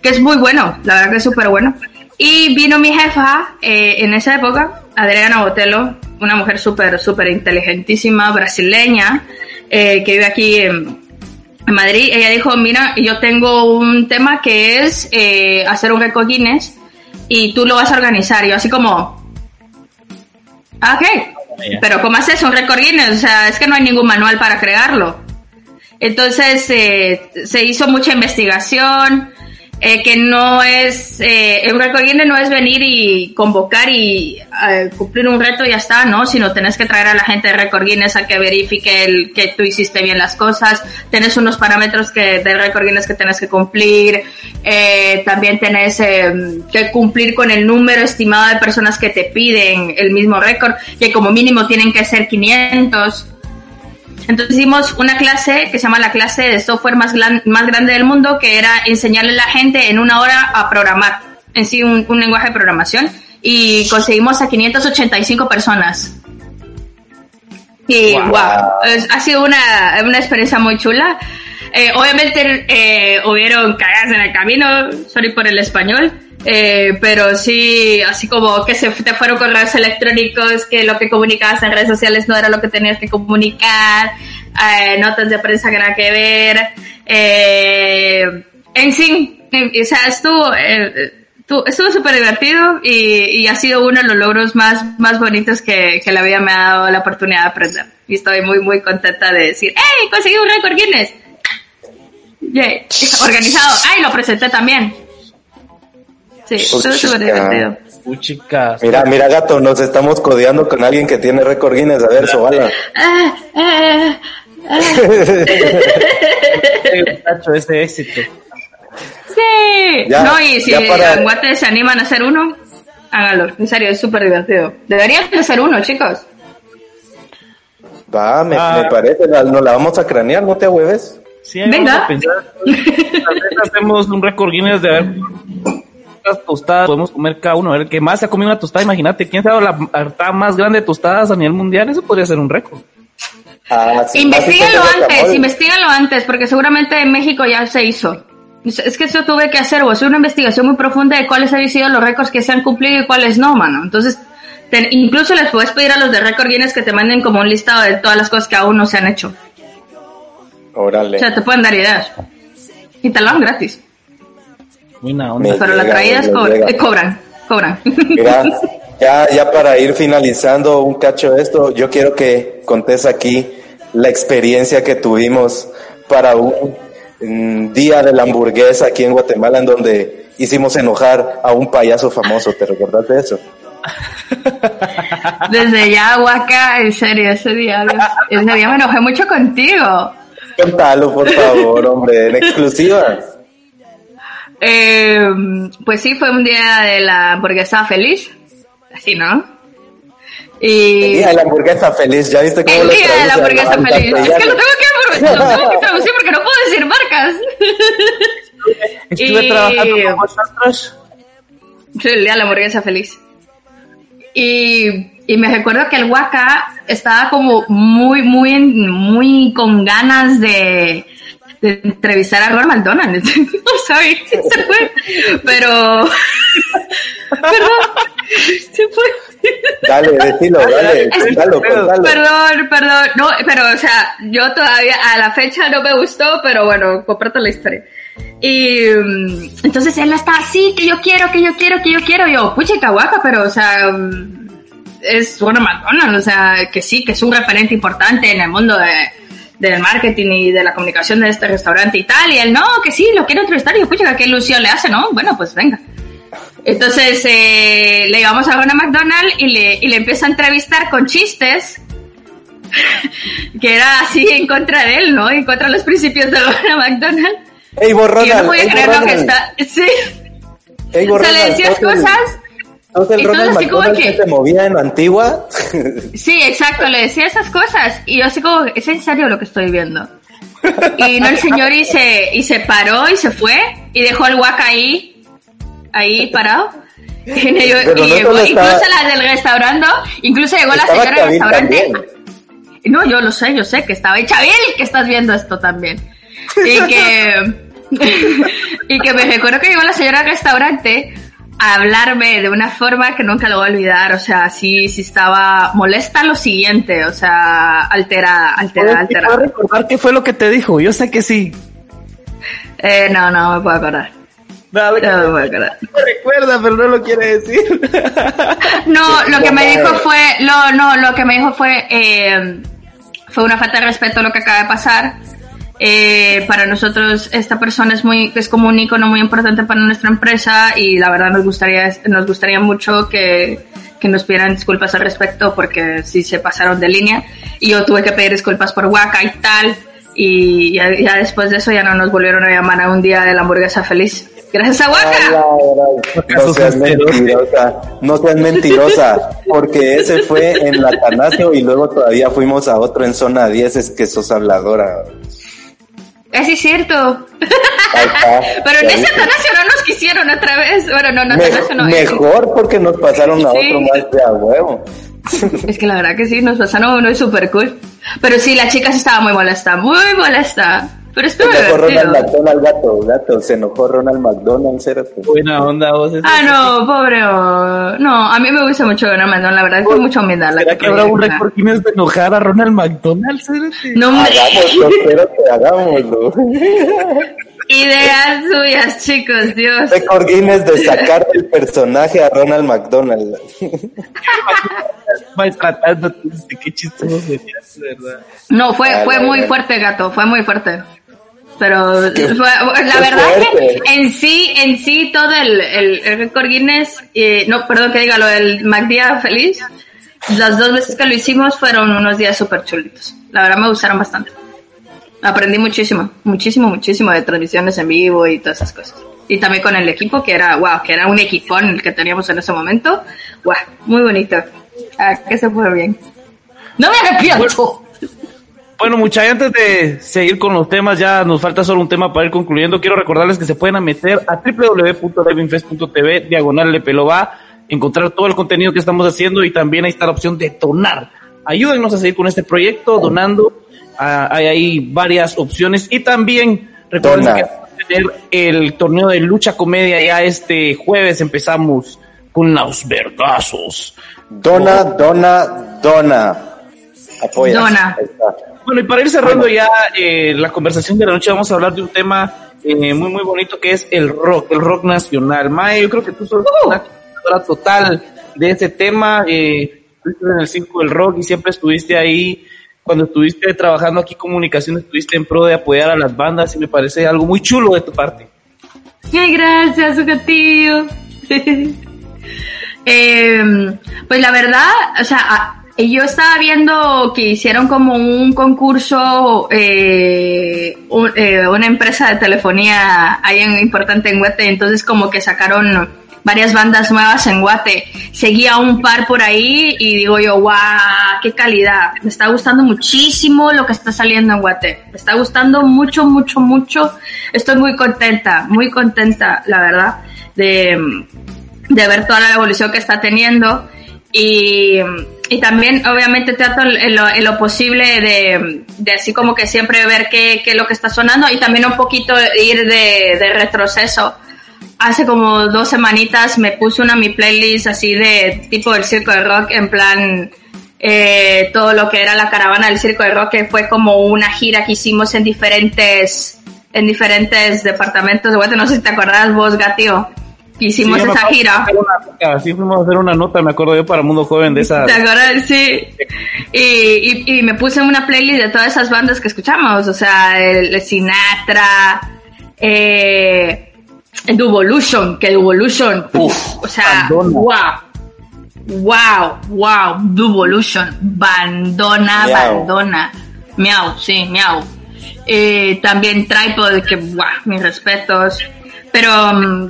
Que es muy bueno, la verdad que es súper bueno. Y vino mi jefa eh, en esa época, Adriana Botelo, una mujer súper, súper inteligentísima, brasileña, eh, que vive aquí en, en Madrid. Ella dijo, mira, yo tengo un tema que es eh, hacer un récord Guinness y tú lo vas a organizar. Y yo así como, ah, ok, pero ¿cómo haces un récord Guinness? O sea, es que no hay ningún manual para crearlo. Entonces eh, se hizo mucha investigación, eh, que no es, eh, el Guinness no es venir y convocar y eh, cumplir un reto y ya está, ¿no? Sino tenés que traer a la gente de récord Guinness a que verifique el, que tú hiciste bien las cosas, tenés unos parámetros que, de récord Guinness que tenés que cumplir, eh, también tenés eh, que cumplir con el número estimado de personas que te piden el mismo récord, que como mínimo tienen que ser 500. Entonces hicimos una clase que se llama la clase de software más, gran- más grande del mundo, que era enseñarle a la gente en una hora a programar, en sí un, un lenguaje de programación, y conseguimos a 585 personas. Y Wow. wow, es- ha sido una, una experiencia muy chula. Eh, obviamente eh, hubieron cagadas en el camino, sorry por el español, eh, pero sí, así como que se te fueron correos electrónicos, que lo que comunicabas en redes sociales no era lo que tenías que comunicar, eh, notas de prensa que nada que ver, eh, en eh, o sea, estuvo, eh, estuvo- estuvo súper divertido y, y ha sido uno de los logros más, más bonitos que, que la vida me ha dado la oportunidad de aprender. Y estoy muy, muy contenta de decir, ¡Hey! Conseguí un récord Guinness. Yay. Organizado. ¡Ay! Lo presenté también. Sí, estuvo súper chica. divertido. Chicas. Mira, mira, gato, nos estamos codeando con alguien que tiene récord Guinness. A ver, Sobala. Ah, ah, ah. Ese éxito. Sí. Ya, no, y si para- en Guate se animan a hacer uno, háganlo. En serio, es súper divertido. Deberían de hacer uno, chicos. Va, me, Ah. me parece, la- nos la vamos a cranear, no te hueves. Sí, Venga. vamos a pensar. Tal vez hacemos un récord Guinness de ver cuántas tostadas podemos comer cada uno. Ver, que más se ha comido una tostada, imagínate. ¿Quién sabe la harta más grande de tostadas a nivel mundial? Eso podría ser un récord. Ah, sí, Investígalo antes, guacamole. investígalo antes, porque seguramente en México ya se hizo. Es que eso tuve que hacer, hacer una investigación muy profunda de cuáles han sido los récords que se han cumplido y cuáles no, mano. Entonces, te- incluso les puedes pedir a los de Record Guinness que te manden como un listado de todas las cosas que aún no se han hecho. Órale. O sea, te pueden dar ideas. Y te lo dan gratis. Buena onda. Me Pero la llega, traída es me co- eh, cobran, cobran. Mira, ya, ya para ir finalizando un cacho de esto, yo quiero que contes aquí la experiencia que tuvimos para un día de la hamburguesa aquí en Guatemala, en donde hicimos enojar a un payaso famoso. ¿Te recuerdas de eso? Desde ya, Waka, en serio, ese día, ese día me enojé mucho contigo. Contalo, por favor, hombre, en exclusiva. Eh, pues sí, fue un día de la hamburguesa feliz. Así, ¿no? Y. El día de la hamburguesa feliz, ¿ya viste cómo El lo día de la hamburguesa al feliz. Es que lo tengo que, lo tengo que traducir porque no puedo decir marcas. Estuve Y- trabajando con vosotros. Sí, el día de la hamburguesa feliz. Y, y me recuerdo que el Waka estaba como muy, muy, muy con ganas de, de entrevistar a Ron McDonald. No sorry, se fue. Pero. Perdón, se fue. Dale, decilo, dale, contalo, contalo. Perdón, perdón. No, pero, o sea, yo todavía a la fecha no me gustó, pero bueno, comparto la historia. Y mm, entonces él estaba así, que yo quiero, que yo quiero, que yo quiero. Y yo, pucha, caguaca, pero, o sea, mm, es una McDonald's, o sea, que sí, que es un referente importante en el mundo de, del marketing y de la comunicación de este restaurante y tal. Y él, no, que sí, lo quiero entrevistar. Y yo, pucha, qué ilusión le hace, ¿no? Bueno, pues venga. Entonces eh, le íbamos a una McDonald's y le, y le empiezo a entrevistar con chistes que era así en contra de él, ¿no? En contra de los principios de Ronald McDonald. Ey, vos, y yo no Ronald, podía ey, creer vos, lo que Ronald. está... Sí. Ey, vos, O sea, le Ronald, decías ¿sos cosas... ¿sos el y todo Ronald así como que... que- se movía en Antigua? Sí, exacto, le decía esas cosas. Y yo así como, ¿es en serio lo que estoy viendo? Y no, el señor y se, y se paró y se fue y dejó el guaca ahí, ahí parado. Y, yo- y llegó, estaba- incluso la del restaurante, incluso llegó la señora del restaurante. también. No, yo lo sé, yo sé que estaba ahí. Chavil, que estás viendo esto también. Y que, y que me recuerdo que llegó la señora del restaurante a hablarme de una forma que nunca lo voy a olvidar. O sea, sí, sí estaba molesta lo siguiente, o sea, alterada, alterada, ¿Puedes alterada. recordar qué fue lo que te dijo? Yo sé que sí. Eh, no, no me puedo acordar. No me puedo acordar. me recuerda, pero no lo quiere decir. No, lo que me dijo fue, no, no, lo que me dijo fue, eh, fue una falta de respeto lo que acaba de pasar. Eh, para nosotros esta persona es muy, es como un icono muy importante para nuestra empresa y la verdad nos gustaría, nos gustaría mucho que, que nos pidieran disculpas al respecto porque sí se pasaron de línea y yo tuve que pedir disculpas por Waka y tal y ya, ya después de eso ya no nos volvieron a llamar a un día de la hamburguesa feliz. Gracias a Waka. No seas mentirosa, no seas mentirosa, porque ese fue en la Tanasio y luego todavía fuimos a otro en zona 10, es que sos habladora. Eh, sí, es cierto. Pero en ese. Atanasio no nos quisieron otra vez. Bueno, no, no, Me- Atanasio no. mejor porque nos pasaron a Sí. otro más de a huevo. Es que la verdad que sí, nos pasaron uno súper cool. Pero sí, la chica sí estaba muy molesta, muy molesta. Pero Se estuvo enojó Ronald. McDonald, gato, gato, se enojó Ronald McDonald, cérate. Buena onda, vos. Ah, no, pobre. oh. No, a mí me gusta mucho Ronald McDonald, la verdad es que mucha humildad. la ¿Será que habrá un récord Guinness de enojar a Ronald McDonald? Cérate. No, hombre. Hagámoslo, espérate, hagámoslo. Ideas suyas, chicos, Dios. Récord Guinness de sacar del personaje a Ronald McDonald. Maltratándote. Qué chistoso serías, ¿verdad? No, fue, fue muy fuerte, gato, fue muy fuerte. Pero fue- la verdad fuerte. que en sí, en sí todo el, el, el récord Guinness, eh, no, perdón que diga lo del MacDía feliz, las dos veces que lo hicimos fueron unos días súper chulitos. La verdad me gustaron bastante. Aprendí muchísimo, muchísimo, muchísimo de transmisiones en vivo y todas esas cosas. Y también con el equipo, que era, wow, que era un equipón el que teníamos en ese momento. Wow, muy bonito. Ah, que se fue bien. No me arrepiento. Bueno, muchachos, antes de seguir con los temas, ya nos falta solo un tema para ir concluyendo. Quiero recordarles que se pueden meter a www.livinfest.tv, diagonal le pelo va, encontrar todo el contenido que estamos haciendo y también ahí está la opción de donar ayúdennos a seguir con este proyecto donando. Ah, hay ahí varias opciones y también recuerden Dona. que vamos a tener el torneo de lucha comedia ya este jueves empezamos con los vergazos. Dona, dona, dona. Apoya. Dona. Ahí está. Bueno, y para ir cerrando ya eh, la conversación de la noche, vamos a hablar de un tema eh, muy, muy bonito que es el rock, el rock nacional. Mae, yo creo que tú sos una conocedora total de ese tema. Eh, estuviste en el circo del rock y siempre estuviste ahí. Cuando estuviste trabajando aquí comunicación, estuviste en pro de apoyar a las bandas y me parece algo muy chulo de tu parte. Ay, gracias, tío. eh, pues la verdad, o sea, a- yo estaba viendo que hicieron como un concurso, eh, eh, una empresa de telefonía ahí en, importante en Guate, entonces como que sacaron varias bandas nuevas en Guate. Seguía un par por ahí y digo yo, guau, qué calidad. Me está gustando muchísimo lo que está saliendo en Guate. Me está gustando mucho, mucho, mucho. Estoy muy contenta, muy contenta, la verdad, de, de ver toda la evolución que está teniendo. Y, y también, obviamente, trato en lo, posible de, de así como que siempre ver qué, qué es lo que está sonando y también un poquito ir de, de retroceso. Hace como dos semanitas me puse una mi playlist así de tipo del circo de rock, en plan eh, todo lo que era la caravana del circo de rock, que fue como una gira que hicimos en diferentes, en diferentes departamentos de. No sé si te acordás vos, Gatio, que hicimos Sí, esa gira. una Sí, fuimos a hacer una nota, me acuerdo yo, para Mundo Joven de esa. ¿Te acuerdas? Sí. Y, y, y me puse una playlist de todas esas bandas que escuchamos, o sea, el, el Sinatra, eh, el Duvolution, que Duvolution, uff, o sea, bandona. wow, wow, wow, Duvolution, bandona, Miau. bandona, miau, sí, miau. Eh, también Tripod, que, wow, mis respetos, pero... mm,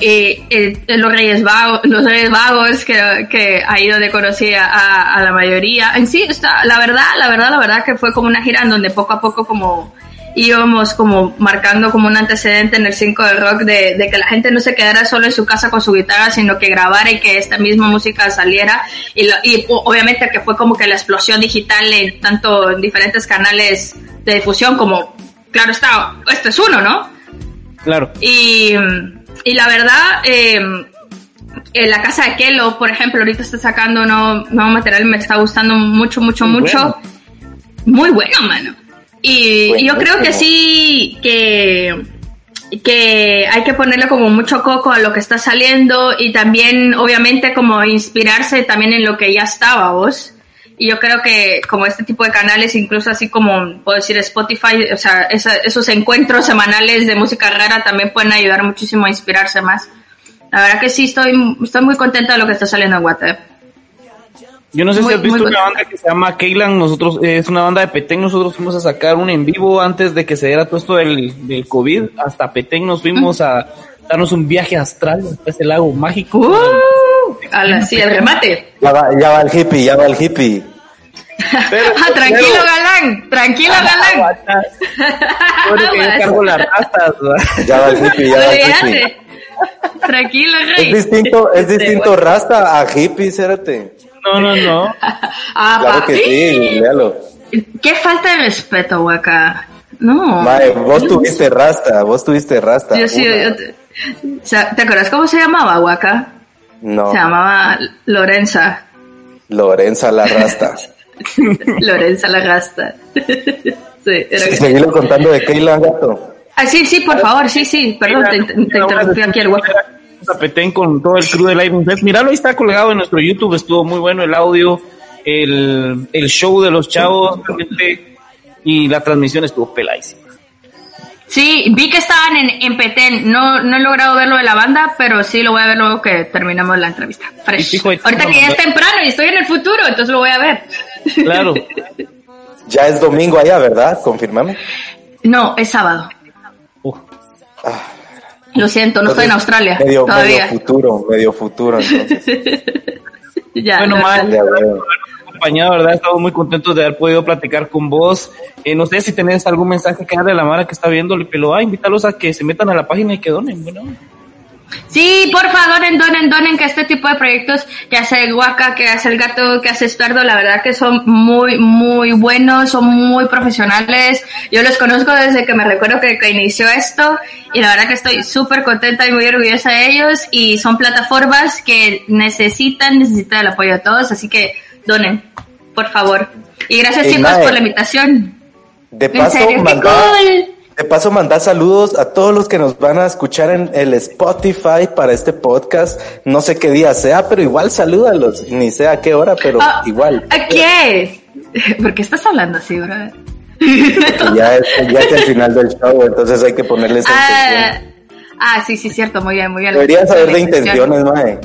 eh, eh, los Reyes Vagos, los Reyes Vagos que, que ahí donde conocí a, a la mayoría. En sí, está, la verdad, la verdad, la verdad que fue como una gira en donde poco a poco como íbamos como marcando como un antecedente en el 5 de rock de, de que la gente no se quedara solo en su casa con su guitarra, sino que grabara y que esta misma música saliera. Y, lo- y obviamente que fue como que la explosión digital en tanto en diferentes canales de difusión como, claro está, este es uno, ¿no? Claro. Y, y la verdad, eh, en la casa de Kelo, por ejemplo, ahorita está sacando nuevo, nuevo material, me está gustando mucho, mucho, Muy mucho. bueno. Muy bueno, mano. Y Buenísimo. yo creo que sí, que, que hay que ponerle como mucho coco a lo que está saliendo y también, obviamente, como inspirarse también en lo que ya estaba, vos. Y yo creo que como este tipo de canales, incluso así como puedo decir Spotify, o sea, esa- esos encuentros semanales de música rara también pueden ayudar muchísimo a inspirarse más. La verdad que sí, estoy, estoy muy contenta de lo que está saliendo en Guate. Yo no sé Muy- si has visto una banda que se llama Keylan, nosotros, es una banda de Petén, nosotros fuimos a sacar un en vivo antes de que se diera todo esto del, del COVID, hasta Petén nos fuimos a darnos un viaje astral hasta ese lago mágico. ¡Uh! A la, sí, el remate. Ya va, ya va el hippie, ya va el hippie. Pero- Ah, tranquilo, pero- galán, tranquilo, galán. Aguanta. Yo creo que yo cargo las rastas, ¿verdad? Ya va el hippie, ya va el hippie. Tranquilo, rey. Es distinto, es Este, distinto bueno. rasta a hippie, cérate. No, no, no. Ah, Claro que sí, léalo. Qué falta de respeto, huaca. No. Mae, vos tuviste rasta, vos tuviste rasta. Yo sí, yo te, o sea, ¿te acuerdas cómo se llamaba, huaca? No, Se llamaba Lorenza. Lorenza la rasta. Lorenza la gasta. sí, era que- Seguilo contando de Keila Gato. Ah, sí, sí, por favor, sí, sí. Perdón, te, te- te interrumpí aquí el huaca. a Petén con todo el crew de Live Fest. Míralo, ahí está colgado en nuestro YouTube, estuvo muy bueno el audio, el, el show de los chavos, realmente, y la transmisión estuvo peladísima. Sí, vi que estaban en, en Petén. No, no he logrado ver lo de la banda, pero sí lo voy a ver luego que terminemos la entrevista. Fresh. Ahorita que ya es temprano y estoy en el futuro, entonces lo voy a ver. Claro. Ya es domingo allá, ¿verdad? Confirmame. No, es sábado. Lo siento, no estoy en Australia Medio, todavía. medio futuro, medio futuro, entonces. Ya, Bueno, no, Mal, no. Ya veo. Acompañado, ¿verdad? Estamos muy contentos de haber podido platicar con vos. Eh, no sé si tenés algún mensaje que darle a la Mara que está viendo, pero ah, invítalos a que se metan a la página y que donen. Bueno, Sí, por favor, donen, donen, que este tipo de proyectos que hace el Waka, que hace el Gato, que hace Estuardo, la verdad que son muy, muy buenos, son muy profesionales. Yo los conozco desde que me recuerdo que, que inició esto y la verdad que estoy súper contenta y muy orgullosa de ellos y son plataformas que necesitan, necesitan el apoyo de todos, así que donen, por favor. Y gracias chicos mae. por la invitación. De paso, manda, cool. de paso, mandar saludos a todos los que nos van a escuchar en el Spotify para este podcast. No sé qué día sea, pero igual salúdalos. Ni sé a qué hora, pero Ah, igual. ¿A qué? ¿Por qué estás hablando así, bro? Ya, es, ya es el final del show, entonces hay que ponerles Ah, ah, sí, sí, cierto, muy bien, muy bien. Deberían saber de intenciones, mae.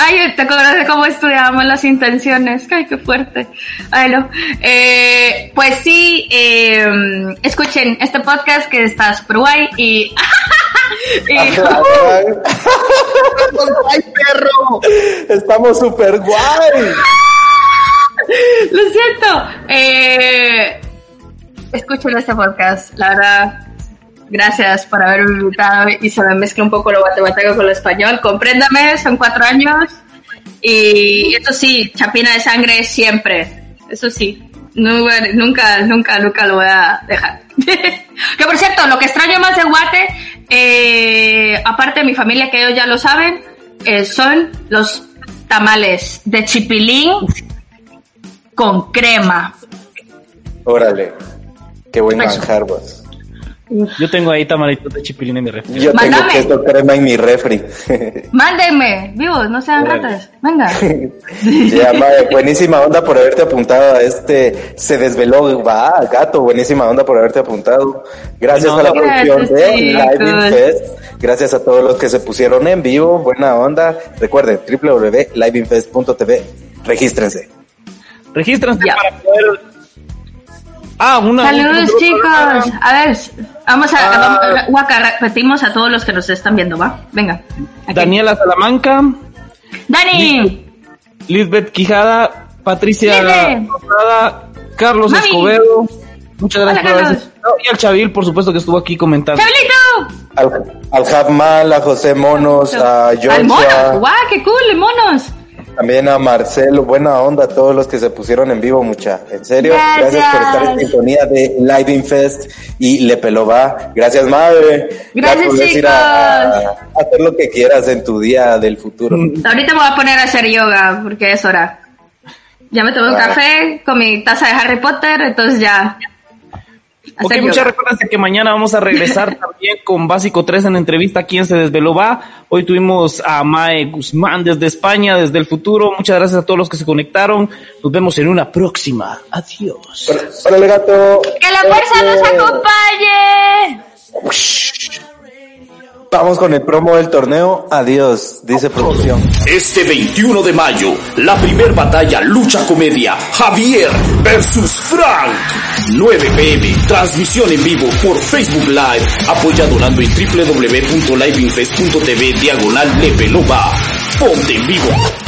Ay, ¿te acuerdas de cómo estudiábamos las intenciones? Ay, qué fuerte. Ay, no. Eh, pues sí, eh, escuchen este podcast que está súper guay y... y- ¡Ay, perro! Estamos súper guay. Lo siento. Eh, escuchen este podcast, la verdad. Gracias por haberme invitado y se me mezcla un poco lo guatemalteco con lo español. Compréndame, son cuatro años y eso sí, chapina de sangre siempre. Eso sí, nu- nunca, nunca, nunca lo voy a dejar. que por cierto, lo que extraño más de Guate, eh, aparte de mi familia que ellos ya lo saben, eh, son los tamales de chipilín con crema. Órale. Qué buen manjar, vos. Yo tengo ahí tamalitos de chipilín en mi refri. Yo tengo Mándame. queso crema en mi refri. Mándenme, vivos, no sean ratas. Venga. Ya, mae, buenísima onda por haberte apuntado a este. Se desveló, va, gato, buenísima onda por haberte apuntado. Gracias a la Buena producción de Live Gracias. Fest. Gracias a todos los que se pusieron en vivo. Buena onda. Recuerden, www.liveinfest.tv. Regístrense. Regístrense Ya. para poder. Ah, una. Saludos, chicos. A ver, vamos a. Ah. vamos- Guaca, repetimos a todos los que nos están viendo, ¿va? Venga. Aquí. Daniela Salamanca, Dani. Lisbeth Quijada, Patricia. Rosada, Carlos Mami. Escobedo. Muchas gracias Hola, por haberse- No, Y al Chavil, por supuesto, que estuvo aquí comentando. ¡Chablito! Al, al Javmal, a José Monos, a Al mono. Joshua, ¡Guau, qué cool, monos! También a Marcelo. Buena onda a todos los que se pusieron en vivo, mucha. En serio, Gracias. gracias, por estar en sintonía de Live Fest y Le Pelova. Gracias, madre. Gracias, puedes ir a, a hacer lo que quieras en tu día del futuro. Ahorita me voy a poner a hacer yoga porque es hora. Ya me tomé un Ah. café con mi taza de Harry Potter, entonces ya. Ok, muchas recuerden que mañana vamos a regresar también con Básico 3 en entrevista. ¿Quién se desveló va? Hoy tuvimos a Mae Guzmán desde España, desde el futuro. Muchas gracias a todos los que se conectaron. Nos vemos en una próxima. Adiós. Órale, gato. ¡Que la fuerza nos acompañe! Vamos con el promo del torneo. Adiós, dice producción. Este 21 de mayo, la primer batalla lucha comedia Javier versus Frank. 9 pm, transmisión en vivo por Facebook Live, apoya donando en www.liveinfest.tv diagonal. Ponte en vivo.